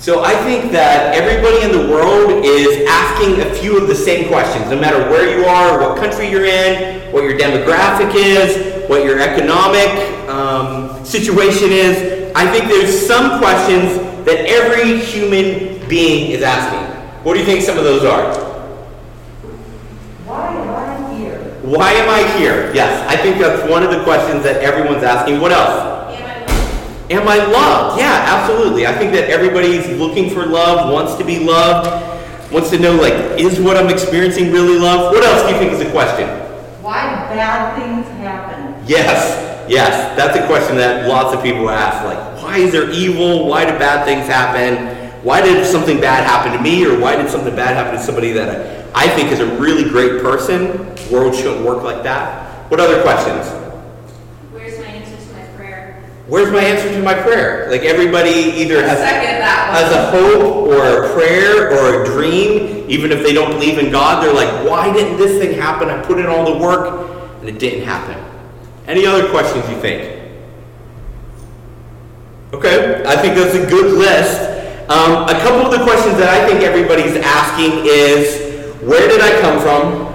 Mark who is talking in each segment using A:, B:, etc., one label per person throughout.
A: So I think that everybody in the world is asking a few of the same questions, no matter where you are, what country you're in, what your demographic is, what your economic um, situation is. I think there's some questions that every human being is asking. What do you think some of those are?
B: Why am I here?
A: Why am I here? Yes, I think that's one of the questions that everyone's asking. What else? Am I loved? Yeah, absolutely. I think that everybody's looking for love, wants to be loved, wants to know, like, is what I'm experiencing really love? What else do you think is a question?
B: Why bad things happen?
A: Yes, yes. That's a question that lots of people ask. Like, why is there evil? Why do bad things happen? Why did something bad happen to me? Or why did something bad happen to somebody that I think is a really great person? The world shouldn't work like that. What other questions? Where's my answer to my prayer? Like everybody either has, has a hope or a prayer or a dream, even if they don't believe in God, they're like, why didn't this thing happen? I put in all the work and it didn't happen. Any other questions you think? Okay, I think that's a good list. Um, a couple of the questions that I think everybody's asking is, where did I come from?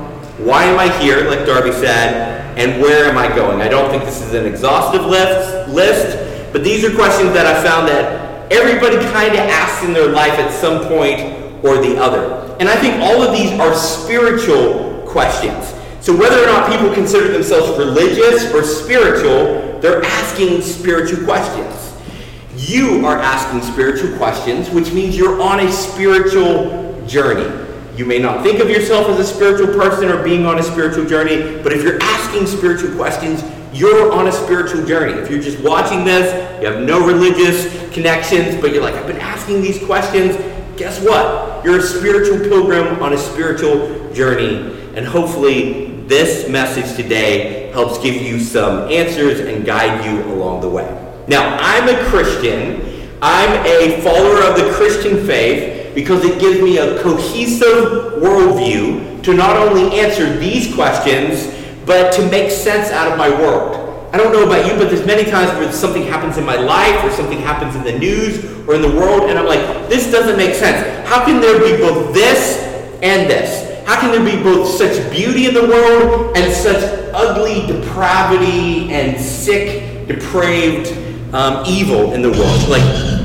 A: Why am I here, like Darby said? And where am I going? I don't think this is an exhaustive list, list but these are questions that I found that everybody kind of asks in their life at some point or the other. And I think all of these are spiritual questions. So whether or not people consider themselves religious or spiritual, they're asking spiritual questions. You are asking spiritual questions, which means you're on a spiritual journey. You may not think of yourself as a spiritual person or being on a spiritual journey, but if you're asking spiritual questions, you're on a spiritual journey. If you're just watching this, you have no religious connections, but you're like, I've been asking these questions, guess what? You're a spiritual pilgrim on a spiritual journey. And hopefully, this message today helps give you some answers and guide you along the way. Now, I'm a Christian. I'm a follower of the Christian faith because it gives me a cohesive worldview to not only answer these questions, but to make sense out of my world. I don't know about you, but there's many times where something happens in my life or something happens in the news or in the world, and I'm like, this doesn't make sense. How can there be both this and this? How can there be both such beauty in the world and such ugly depravity and sick, depraved um, evil in the world? Like,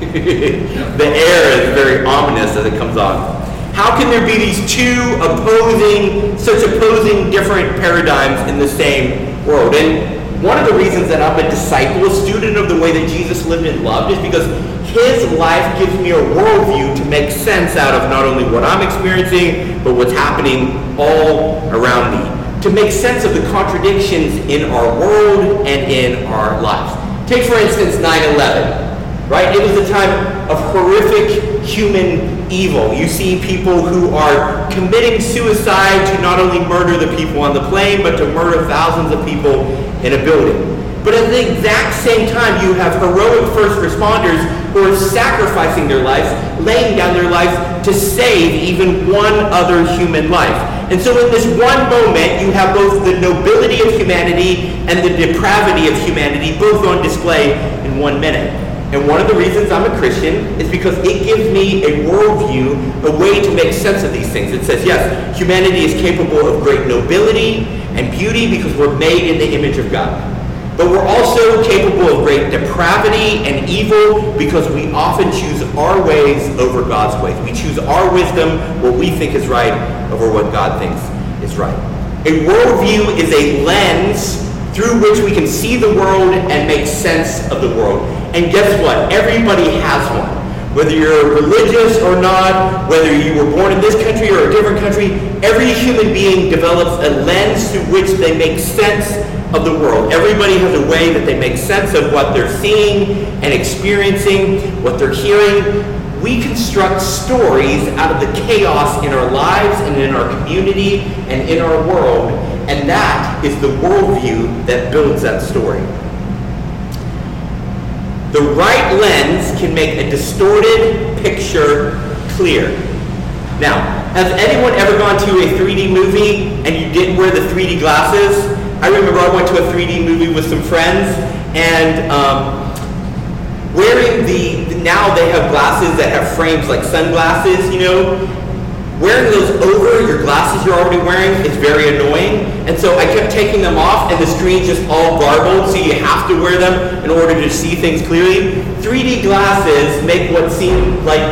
A: the air is very ominous as it comes on. How can there be these two opposing, such opposing different paradigms in the same world? And one of the reasons that I'm a disciple, a student of the way that Jesus lived and loved, is because his life gives me a worldview to make sense out of not only what I'm experiencing, but what's happening all around me. To make sense of the contradictions in our world and in our lives. Take, for instance, 9 11 right? It was a time of horrific human evil. You see people who are committing suicide to not only murder the people on the plane, but to murder thousands of people in a building. But at the exact same time, you have heroic first responders who are sacrificing their lives, laying down their lives to save even one other human life. And so in this one moment, you have both the nobility of humanity and the depravity of humanity both on display in one minute. And one of the reasons I'm a Christian is because it gives me a worldview, a way to make sense of these things. It says, yes, humanity is capable of great nobility and beauty because we're made in the image of God. But we're also capable of great depravity and evil because we often choose our ways over God's ways. We choose our wisdom, what we think is right, over what God thinks is right. A worldview is a lens through which we can see the world and make sense of the world. And guess what? Everybody has one. Whether you're religious or not, whether you were born in this country or a different country, every human being develops a lens through which they make sense of the world. Everybody has a way that they make sense of what they're seeing and experiencing, what they're hearing. We construct stories out of the chaos in our lives and in our community and in our world, and that is the worldview that builds that story. The right lens can make a distorted picture clear. Now, has anyone ever gone to a 3D movie and you didn't wear the 3D glasses? I remember I went to a 3D movie with some friends and um, wearing the, now they have glasses that have frames like sunglasses, you know. Wearing those over your glasses you're already wearing is very annoying. And so I kept taking them off and the screen's just all garbled, so you have to wear them in order to see things clearly. 3D glasses make what seemed like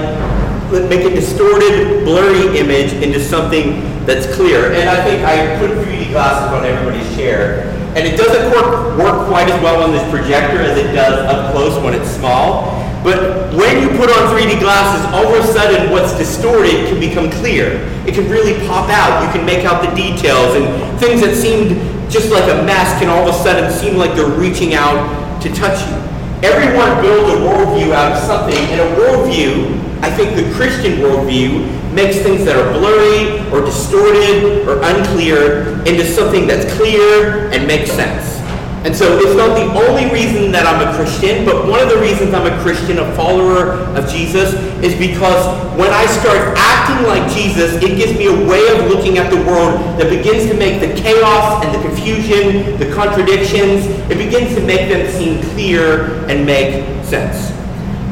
A: make a distorted, blurry image into something that's clear. And I think I put 3D glasses on everybody's chair. And it doesn't work, work quite as well on this projector as it does up close when it's small. But when you put on 3D glasses, all of a sudden what's distorted can become clear. It can really pop out. You can make out the details and things that seemed just like a mess can all of a sudden seem like they're reaching out to touch you. Everyone builds a worldview out of something, and a worldview, I think the Christian worldview, makes things that are blurry or distorted or unclear into something that's clear and makes sense. And so it's not the only reason that I'm a Christian, but one of the reasons I'm a Christian, a follower of Jesus, is because when I start acting like Jesus, it gives me a way of looking at the world that begins to make the chaos and the confusion, the contradictions, it begins to make them seem clear and make sense.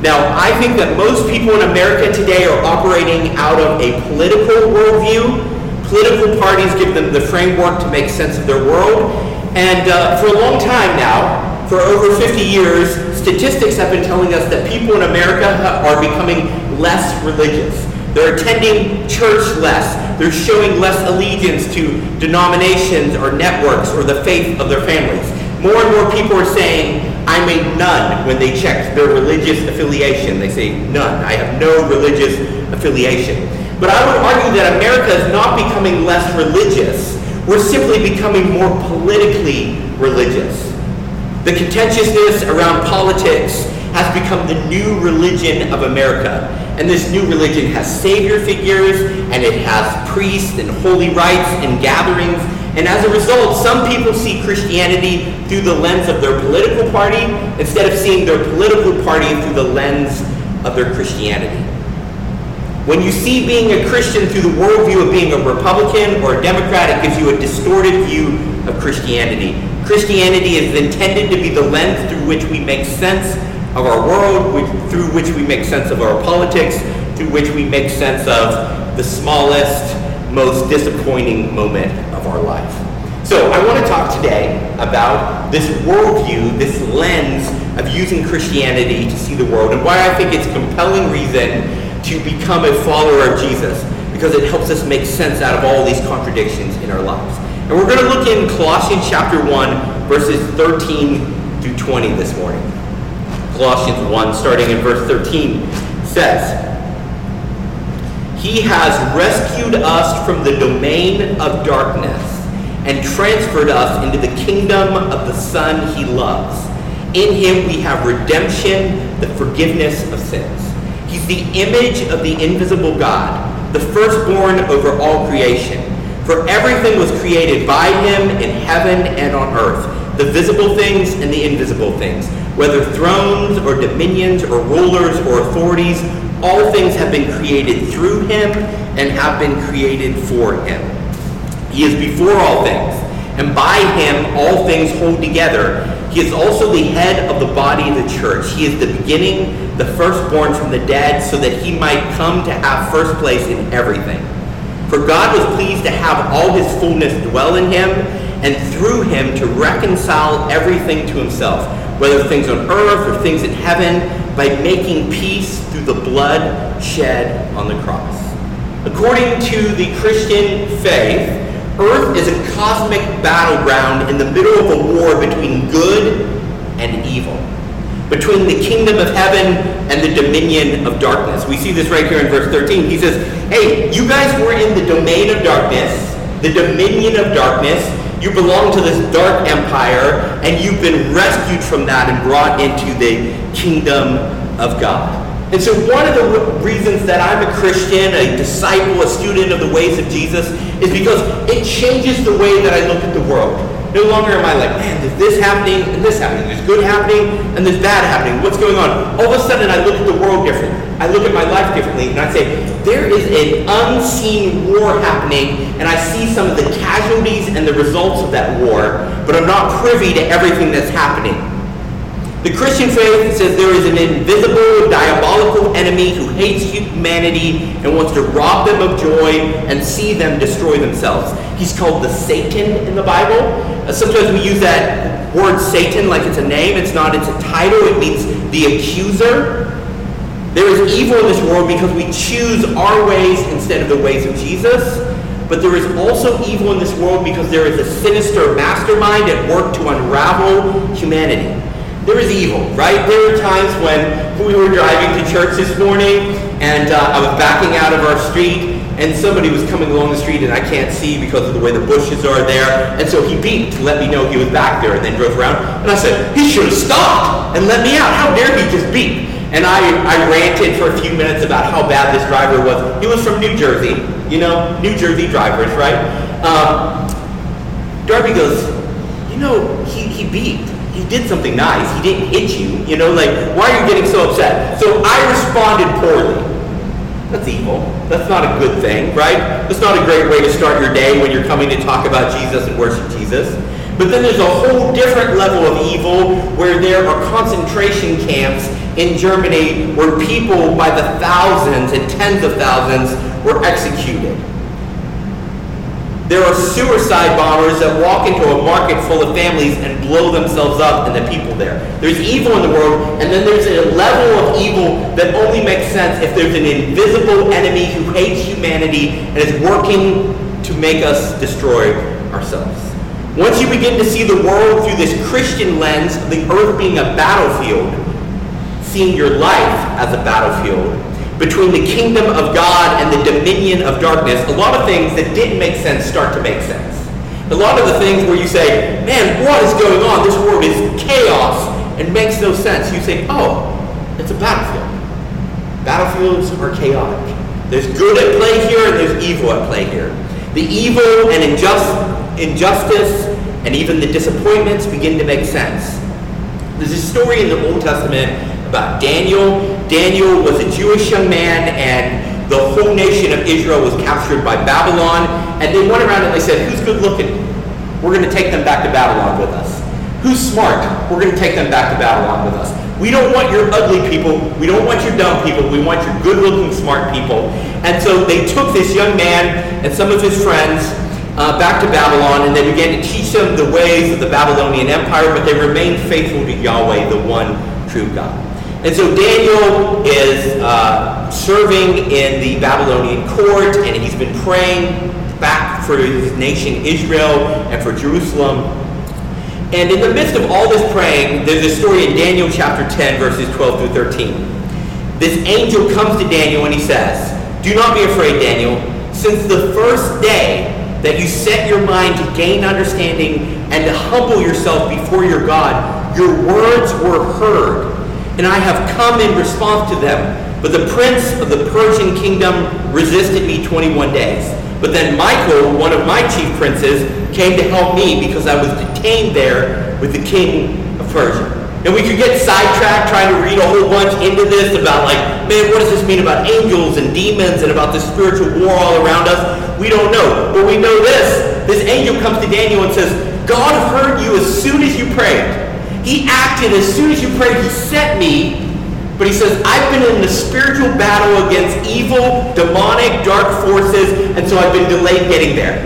A: Now, I think that most people in America today are operating out of a political worldview. Political parties give them the framework to make sense of their world. And uh, for a long time now, for over 50 years, statistics have been telling us that people in America are becoming less religious. They're attending church less. They're showing less allegiance to denominations or networks or the faith of their families. More and more people are saying, I'm a none when they check their religious affiliation. They say, none. I have no religious affiliation. But I would argue that America is not becoming less religious. We're simply becoming more politically religious. The contentiousness around politics has become the new religion of America. And this new religion has savior figures, and it has priests and holy rites and gatherings. And as a result, some people see Christianity through the lens of their political party instead of seeing their political party through the lens of their Christianity. When you see being a Christian through the worldview of being a Republican or a Democrat, it gives you a distorted view of Christianity. Christianity is intended to be the lens through which we make sense of our world, which, through which we make sense of our politics, through which we make sense of the smallest, most disappointing moment of our life. So I want to talk today about this worldview, this lens of using Christianity to see the world, and why I think it's compelling reason to become a follower of Jesus because it helps us make sense out of all these contradictions in our lives. And we're going to look in Colossians chapter 1, verses 13 through 20 this morning. Colossians 1, starting in verse 13, says, He has rescued us from the domain of darkness and transferred us into the kingdom of the Son he loves. In him we have redemption, the forgiveness of sins. He's the image of the invisible God, the firstborn over all creation. For everything was created by him in heaven and on earth, the visible things and the invisible things, whether thrones or dominions or rulers or authorities, all things have been created through him and have been created for him. He is before all things, and by him all things hold together. He is also the head of the body of the church. He is the beginning, the firstborn from the dead, so that he might come to have first place in everything. For God was pleased to have all his fullness dwell in him, and through him to reconcile everything to himself, whether things on earth or things in heaven, by making peace through the blood shed on the cross. According to the Christian faith, Earth is a cosmic battleground in the middle of a war between good and evil, between the kingdom of heaven and the dominion of darkness. We see this right here in verse 13. He says, Hey, you guys were in the domain of darkness, the dominion of darkness. You belong to this dark empire, and you've been rescued from that and brought into the kingdom of God. And so one of the reasons that I'm a Christian, a disciple, a student of the ways of Jesus, is because it changes the way that I look at the world. No longer am I like, man, there's this happening and this happening. There's good happening and there's bad happening. What's going on? All of a sudden I look at the world differently. I look at my life differently and I say, there is an unseen war happening and I see some of the casualties and the results of that war, but I'm not privy to everything that's happening. The Christian faith says there is an invisible, diabolical enemy who hates humanity and wants to rob them of joy and see them destroy themselves. He's called the Satan in the Bible. Uh, sometimes we use that word Satan like it's a name. It's not, it's a title. It means the accuser. There is evil in this world because we choose our ways instead of the ways of Jesus. But there is also evil in this world because there is a sinister mastermind at work to unravel humanity there is evil, right? There are times when we were driving to church this morning and uh, I was backing out of our street and somebody was coming along the street and I can't see because of the way the bushes are there. And so he beeped to let me know he was back there and then drove around. And I said, he should have stopped and let me out. How dare he just beep? And I, I ranted for a few minutes about how bad this driver was. He was from New Jersey, you know, New Jersey drivers, right? Um, Darby goes, you know, he, he beeped he did something nice. He didn't hit you. You know, like, why are you getting so upset? So I responded poorly. That's evil. That's not a good thing, right? That's not a great way to start your day when you're coming to talk about Jesus and worship Jesus. But then there's a whole different level of evil where there are concentration camps in Germany where people by the thousands and tens of thousands were executed. There are suicide bombers that walk into a market full of families and blow themselves up and the people there. There's evil in the world, and then there's a level of evil that only makes sense if there's an invisible enemy who hates humanity and is working to make us destroy ourselves. Once you begin to see the world through this Christian lens of the earth being a battlefield, seeing your life as a battlefield, between the kingdom of God and the dominion of darkness, a lot of things that didn't make sense start to make sense. A lot of the things where you say, man, what is going on? This world is chaos and makes no sense. You say, oh, it's a battlefield. Battlefields are chaotic. There's good at play here and there's evil at play here. The evil and injust, injustice and even the disappointments begin to make sense. There's a story in the Old Testament about Daniel. Daniel was a Jewish young man, and the whole nation of Israel was captured by Babylon. And they went around and they said, Who's good looking? We're going to take them back to Babylon with us. Who's smart? We're going to take them back to Babylon with us. We don't want your ugly people. We don't want your dumb people. We want your good looking, smart people. And so they took this young man and some of his friends uh, back to Babylon and they began to teach them the ways of the Babylonian Empire, but they remained faithful to Yahweh, the one true God. And so Daniel is uh, serving in the Babylonian court, and he's been praying back for his nation Israel and for Jerusalem. And in the midst of all this praying, there's a story in Daniel chapter 10, verses 12 through 13. This angel comes to Daniel and he says, Do not be afraid, Daniel. Since the first day that you set your mind to gain understanding and to humble yourself before your God, your words were heard and I have come in response to them. But the prince of the Persian kingdom resisted me 21 days. But then Michael, one of my chief princes, came to help me because I was detained there with the king of Persia. And we could get sidetracked trying to read a whole bunch into this about like, man, what does this mean about angels and demons and about the spiritual war all around us? We don't know. But we know this. This angel comes to Daniel and says, God heard you as soon as you prayed. He acted as soon as you prayed, he sent me. But he says, I've been in the spiritual battle against evil, demonic, dark forces, and so I've been delayed getting there.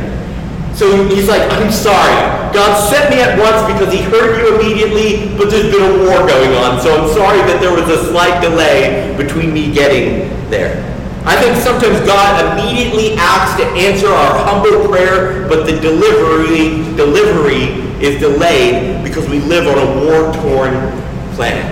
A: So he's like, I'm sorry. God sent me at once because he heard you immediately, but there's been a war going on. So I'm sorry that there was a slight delay between me getting there. I think sometimes God immediately acts to answer our humble prayer, but the delivery, delivery is delayed because we live on a war-torn planet.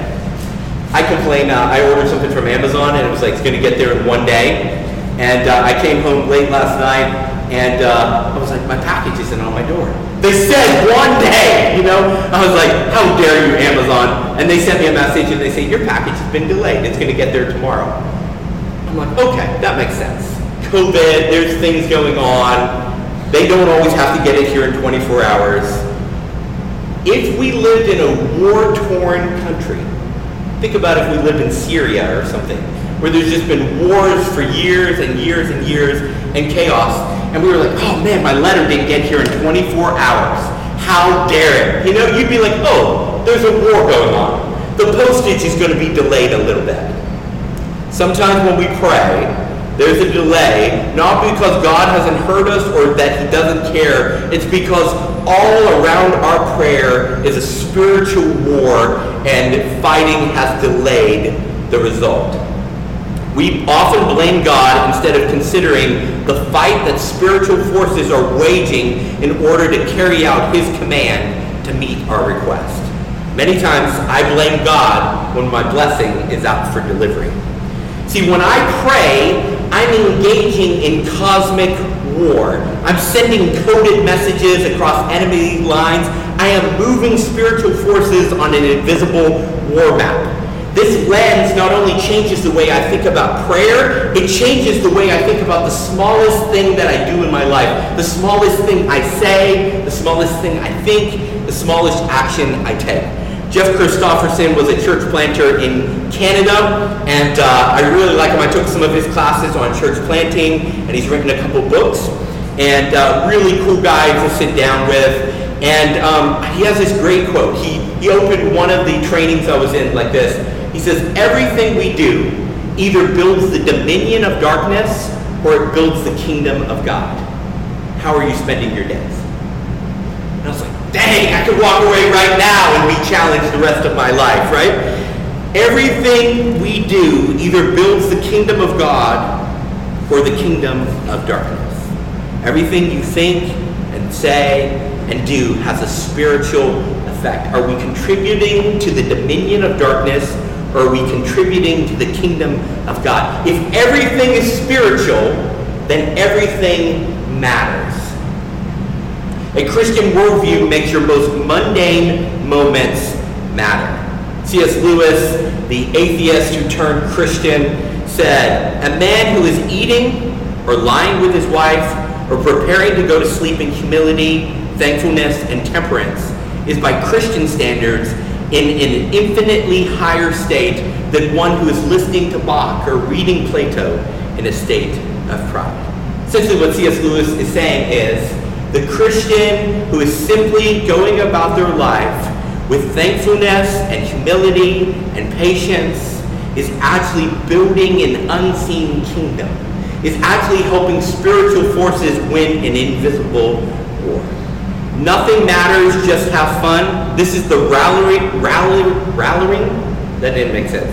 A: I complain, uh, I ordered something from Amazon and it was like, it's going to get there in one day. And uh, I came home late last night and uh, I was like, my package isn't on my door. They said one day, you know? I was like, how dare you, Amazon? And they sent me a message and they say, your package has been delayed. It's going to get there tomorrow. I'm like, okay, that makes sense. COVID, there's things going on. They don't always have to get it here in 24 hours. If we lived in a war-torn country, think about if we lived in Syria or something, where there's just been wars for years and years and years and chaos, and we were like, oh man, my letter didn't get here in 24 hours. How dare it? You know, you'd be like, oh, there's a war going on. the postage is going to be delayed a little bit. Sometimes when we pray, there's a delay, not because God hasn't heard us or that he doesn't care. It's because all around our prayer is a spiritual war and fighting has delayed the result. We often blame God instead of considering the fight that spiritual forces are waging in order to carry out his command to meet our request. Many times I blame God when my blessing is out for delivery. See, when I pray, I'm engaging in cosmic war. I'm sending coded messages across enemy lines. I am moving spiritual forces on an invisible war map. This lens not only changes the way I think about prayer, it changes the way I think about the smallest thing that I do in my life, the smallest thing I say, the smallest thing I think, the smallest action I take. Jeff Christopherson was a church planter in Canada, and uh, I really like him. I took some of his classes on church planting, and he's written a couple books, and uh, really cool guy to sit down with. And um, he has this great quote. He, he opened one of the trainings I was in like this. He says, Everything we do either builds the dominion of darkness or it builds the kingdom of God. How are you spending your days? And I was like, dang, I could walk away right now and be challenged the rest of my life, right? Everything we do either builds the kingdom of God or the kingdom of darkness. Everything you think and say and do has a spiritual effect. Are we contributing to the dominion of darkness or are we contributing to the kingdom of God? If everything is spiritual, then everything matters. A Christian worldview makes your most mundane moments matter. C.S. Lewis, the atheist who turned Christian, said, A man who is eating or lying with his wife or preparing to go to sleep in humility, thankfulness, and temperance is by Christian standards in an infinitely higher state than one who is listening to Bach or reading Plato in a state of pride. Essentially, what C.S. Lewis is saying is the Christian who is simply going about their life with thankfulness and humility and patience is actually building an unseen kingdom, is actually helping spiritual forces win an invisible war. Nothing matters, just have fun. This is the rallying, rallying, rallying? That didn't make sense.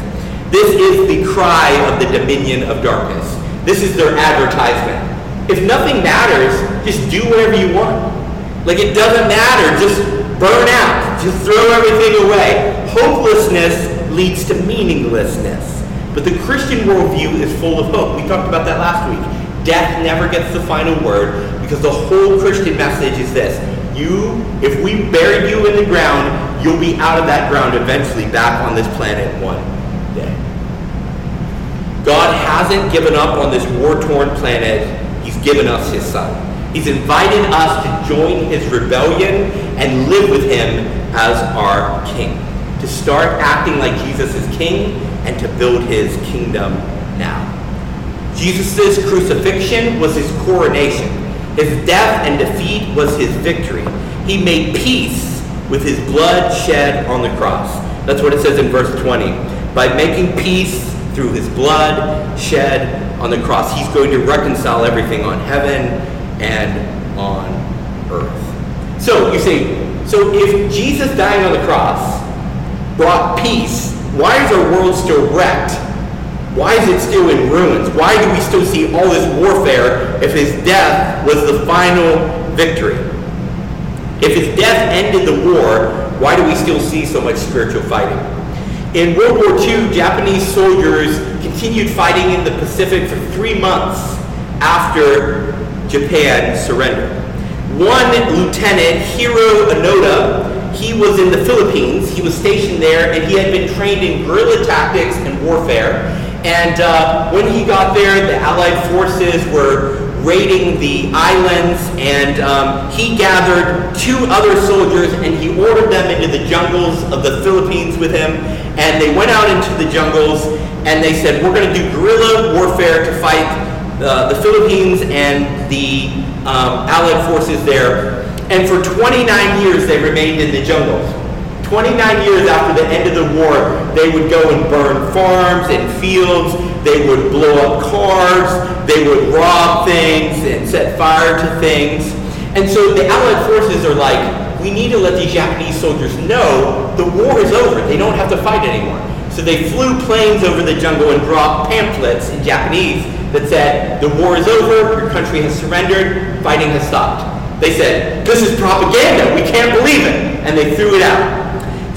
A: This is the cry of the dominion of darkness. This is their advertisement. If nothing matters, just do whatever you want. Like it doesn't matter, just burn out, just throw everything away. Hopelessness leads to meaninglessness. But the Christian worldview is full of hope. We talked about that last week. Death never gets the final word because the whole Christian message is this. You, if we bury you in the ground, you'll be out of that ground eventually back on this planet one day. God hasn't given up on this war-torn planet He's given us his son. He's invited us to join his rebellion and live with him as our king. To start acting like Jesus is king and to build his kingdom now. Jesus' crucifixion was his coronation. His death and defeat was his victory. He made peace with his blood shed on the cross. That's what it says in verse 20. By making peace through his blood shed on the cross. He's going to reconcile everything on heaven and on earth. So you say, so if Jesus dying on the cross brought peace, why is our world still wrecked? Why is it still in ruins? Why do we still see all this warfare if his death was the final victory? If his death ended the war, why do we still see so much spiritual fighting? In World War II, Japanese soldiers continued fighting in the Pacific for three months after Japan surrendered. One lieutenant, Hiro Onoda, he was in the Philippines. He was stationed there, and he had been trained in guerrilla tactics and warfare. And uh, when he got there, the Allied forces were raiding the islands, and um, he gathered two other soldiers and he ordered them into the jungles of the Philippines with him. And they went out into the jungles and they said, We're going to do guerrilla warfare to fight uh, the Philippines and the um, Allied forces there. And for 29 years, they remained in the jungles. 29 29 years after the end of the war, they would go and burn farms and fields. They would blow up cars. They would rob things and set fire to things. And so the Allied forces are like, we need to let these Japanese soldiers know the war is over. They don't have to fight anymore. So they flew planes over the jungle and dropped pamphlets in Japanese that said, the war is over, your country has surrendered, fighting has stopped. They said, this is propaganda, we can't believe it. And they threw it out.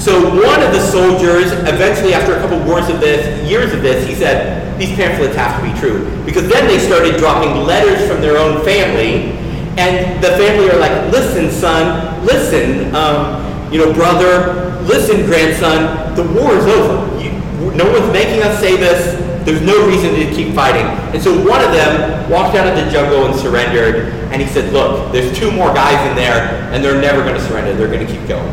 A: So one of the soldiers, eventually after a couple wars of this, years of this, he said, these pamphlets have to be true. Because then they started dropping letters from their own family, and the family are like, listen, son, listen, um, you know, brother, listen, grandson, the war is over. You, no one's making us say this. There's no reason to keep fighting. And so one of them walked out of the jungle and surrendered, and he said, look, there's two more guys in there, and they're never going to surrender. They're going to keep going.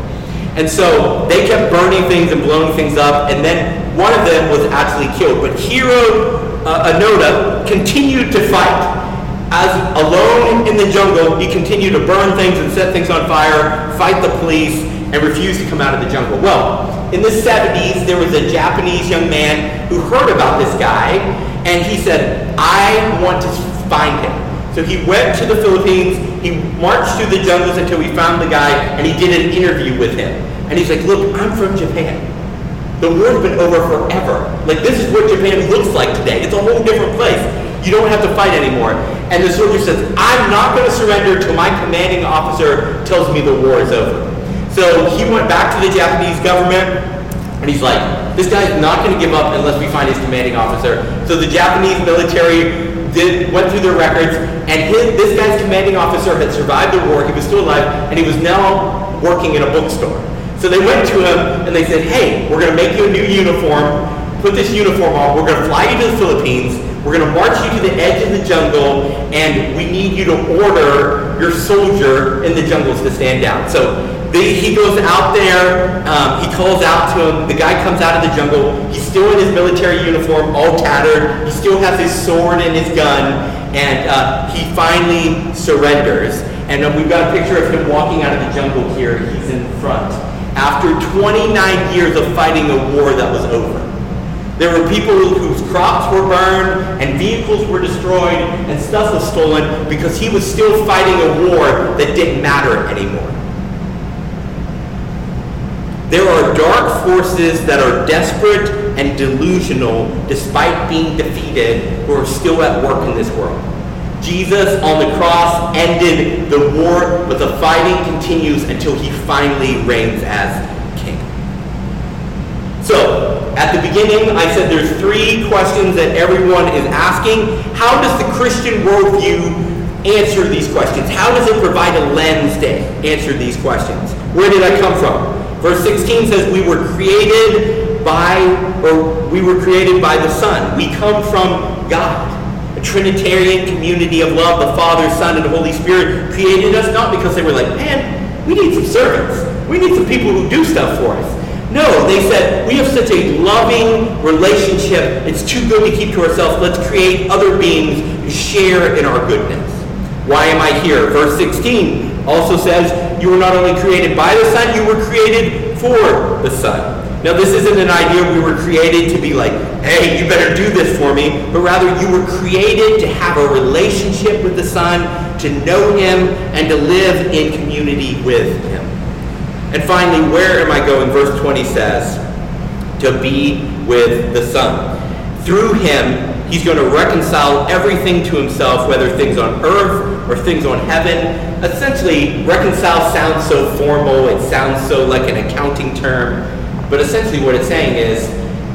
A: And so they kept burning things and blowing things up, and then one of them was actually killed. But Hiro uh, Onoda continued to fight. As alone in the jungle, he continued to burn things and set things on fire, fight the police, and refused to come out of the jungle. Well, in the 70s, there was a Japanese young man who heard about this guy, and he said, I want to find him. So he went to the Philippines, he marched through the jungles until he found the guy, and he did an interview with him. And he's like, look, I'm from Japan. The war's been over forever. Like, this is what Japan looks like today. It's a whole different place. You don't have to fight anymore. And the soldier says, I'm not going to surrender until my commanding officer tells me the war is over. So he went back to the Japanese government, and he's like, this guy's not going to give up unless we find his commanding officer. So the Japanese military did, went through their records, and his, this guy's commanding officer had survived the war, he was still alive, and he was now working in a bookstore. So they went to him and they said, hey, we're going to make you a new uniform, put this uniform on, we're going to fly you to the Philippines, we're going to march you to the edge of the jungle, and we need you to order your soldier in the jungles to stand down. So they, he goes out there, um, he calls out to him, the guy comes out of the jungle, he's still in his military uniform, all tattered, he still has his sword and his gun, and uh, he finally surrenders. And uh, we've got a picture of him walking out of the jungle here, he's in front. After 29 years of fighting a war that was over. There were people whose crops were burned and vehicles were destroyed and stuff was stolen because he was still fighting a war that didn't matter anymore. There are dark forces that are desperate and delusional despite being defeated who are still at work in this world. Jesus on the cross ended the war, but the fighting continues until he finally reigns as king. So, at the beginning, I said there's three questions that everyone is asking. How does the Christian worldview answer these questions? How does it provide a lens to answer these questions? Where did I come from? Verse 16 says, We were created by, or we were created by the Son. We come from God. A Trinitarian community of love, the Father, Son, and the Holy Spirit created us not because they were like, man, we need some servants. We need some people who do stuff for us. No, they said, we have such a loving relationship. It's too good to keep to ourselves. Let's create other beings who share in our goodness. Why am I here? Verse 16 also says, you were not only created by the Son, you were created for the Son. Now, this isn't an idea we were created to be like, hey, you better do this for me, but rather you were created to have a relationship with the Son, to know Him, and to live in community with Him. And finally, where am I going? Verse 20 says, to be with the Son. Through Him, He's going to reconcile everything to himself, whether things on earth or things on heaven. Essentially, reconcile sounds so formal, it sounds so like an accounting term. But essentially, what it's saying is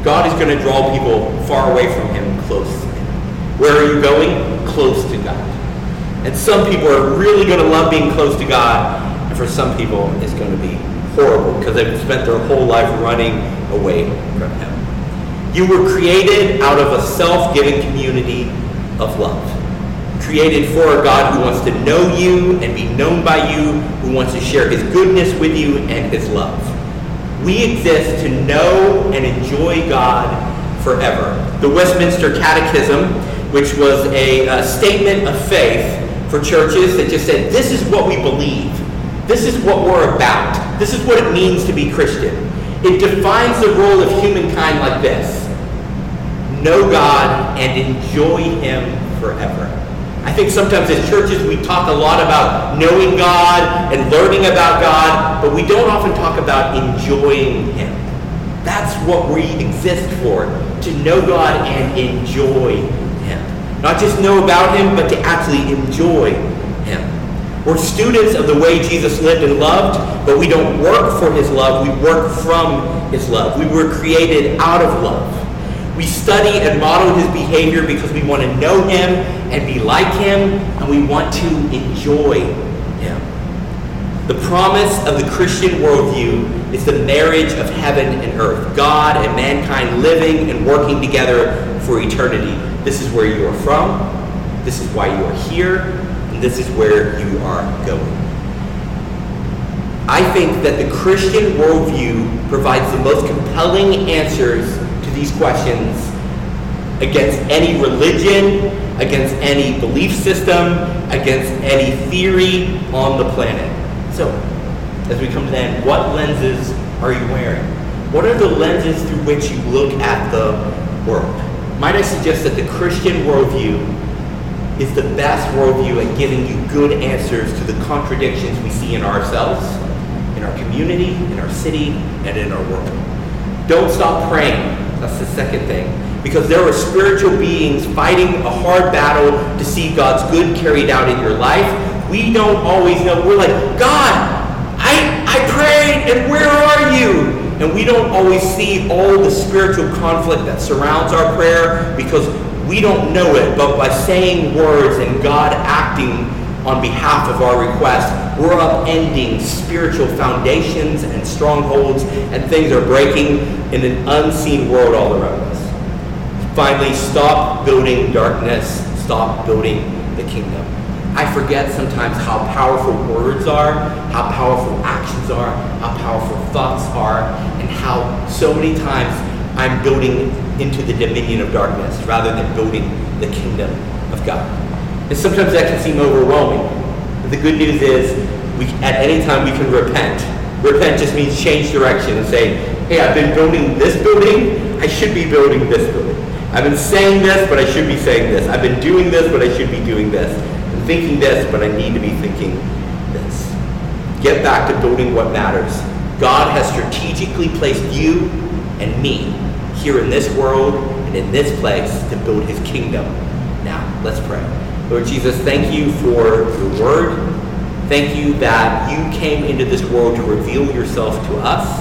A: God is going to draw people far away from Him close. Where are you going? Close to God. And some people are really going to love being close to God, and for some people, it's going to be horrible because they've spent their whole life running away from Him. You were created out of a self-giving community of love. Created for a God who wants to know you and be known by you, who wants to share his goodness with you and his love. We exist to know and enjoy God forever. The Westminster Catechism, which was a, a statement of faith for churches that just said, this is what we believe. This is what we're about. This is what it means to be Christian. It defines the role of humankind like this know God and enjoy Him forever. I think sometimes as churches we talk a lot about knowing God and learning about God, but we don't often talk about enjoying Him. That's what we exist for, to know God and enjoy Him. Not just know about Him, but to actually enjoy Him. We're students of the way Jesus lived and loved, but we don't work for His love, we work from His love. We were created out of love. We study and model his behavior because we want to know him and be like him, and we want to enjoy him. The promise of the Christian worldview is the marriage of heaven and earth, God and mankind living and working together for eternity. This is where you are from, this is why you are here, and this is where you are going. I think that the Christian worldview provides the most compelling answers to these questions against any religion, against any belief system, against any theory on the planet. So, as we come to the end, what lenses are you wearing? What are the lenses through which you look at the world? Might I suggest that the Christian worldview is the best worldview at giving you good answers to the contradictions we see in ourselves, in our community, in our city, and in our world. Don't stop praying that's the second thing. Because there are spiritual beings fighting a hard battle to see God's good carried out in your life. We don't always know. We're like, God, I, I prayed, and where are you? And we don't always see all the spiritual conflict that surrounds our prayer because we don't know it. But by saying words and God acting on behalf of our request, we're upending spiritual foundations and strongholds, and things are breaking in an unseen world all around us. Finally, stop building darkness, stop building the kingdom. I forget sometimes how powerful words are, how powerful actions are, how powerful thoughts are, and how so many times I'm building into the dominion of darkness rather than building the kingdom of God. And sometimes that can seem overwhelming. But the good news is, we, at any time we can repent. Repent just means change direction and say, hey, I've been building this building, I should be building this building. I've been saying this, but I should be saying this. I've been doing this, but I should be doing this. I'm thinking this, but I need to be thinking this. Get back to building what matters. God has strategically placed you and me here in this world and in this place to build his kingdom. Now, let's pray. Lord Jesus, thank you for your word. Thank you that you came into this world to reveal yourself to us,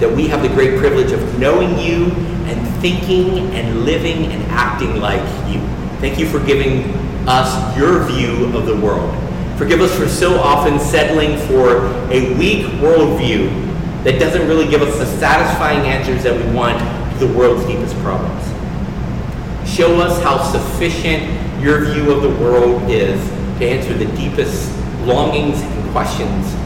A: that we have the great privilege of knowing you and thinking and living and acting like you. Thank you for giving us your view of the world. Forgive us for so often settling for a weak worldview that doesn't really give us the satisfying answers that we want to the world's deepest problems. Show us how sufficient your view of the world is to answer the deepest longings and questions.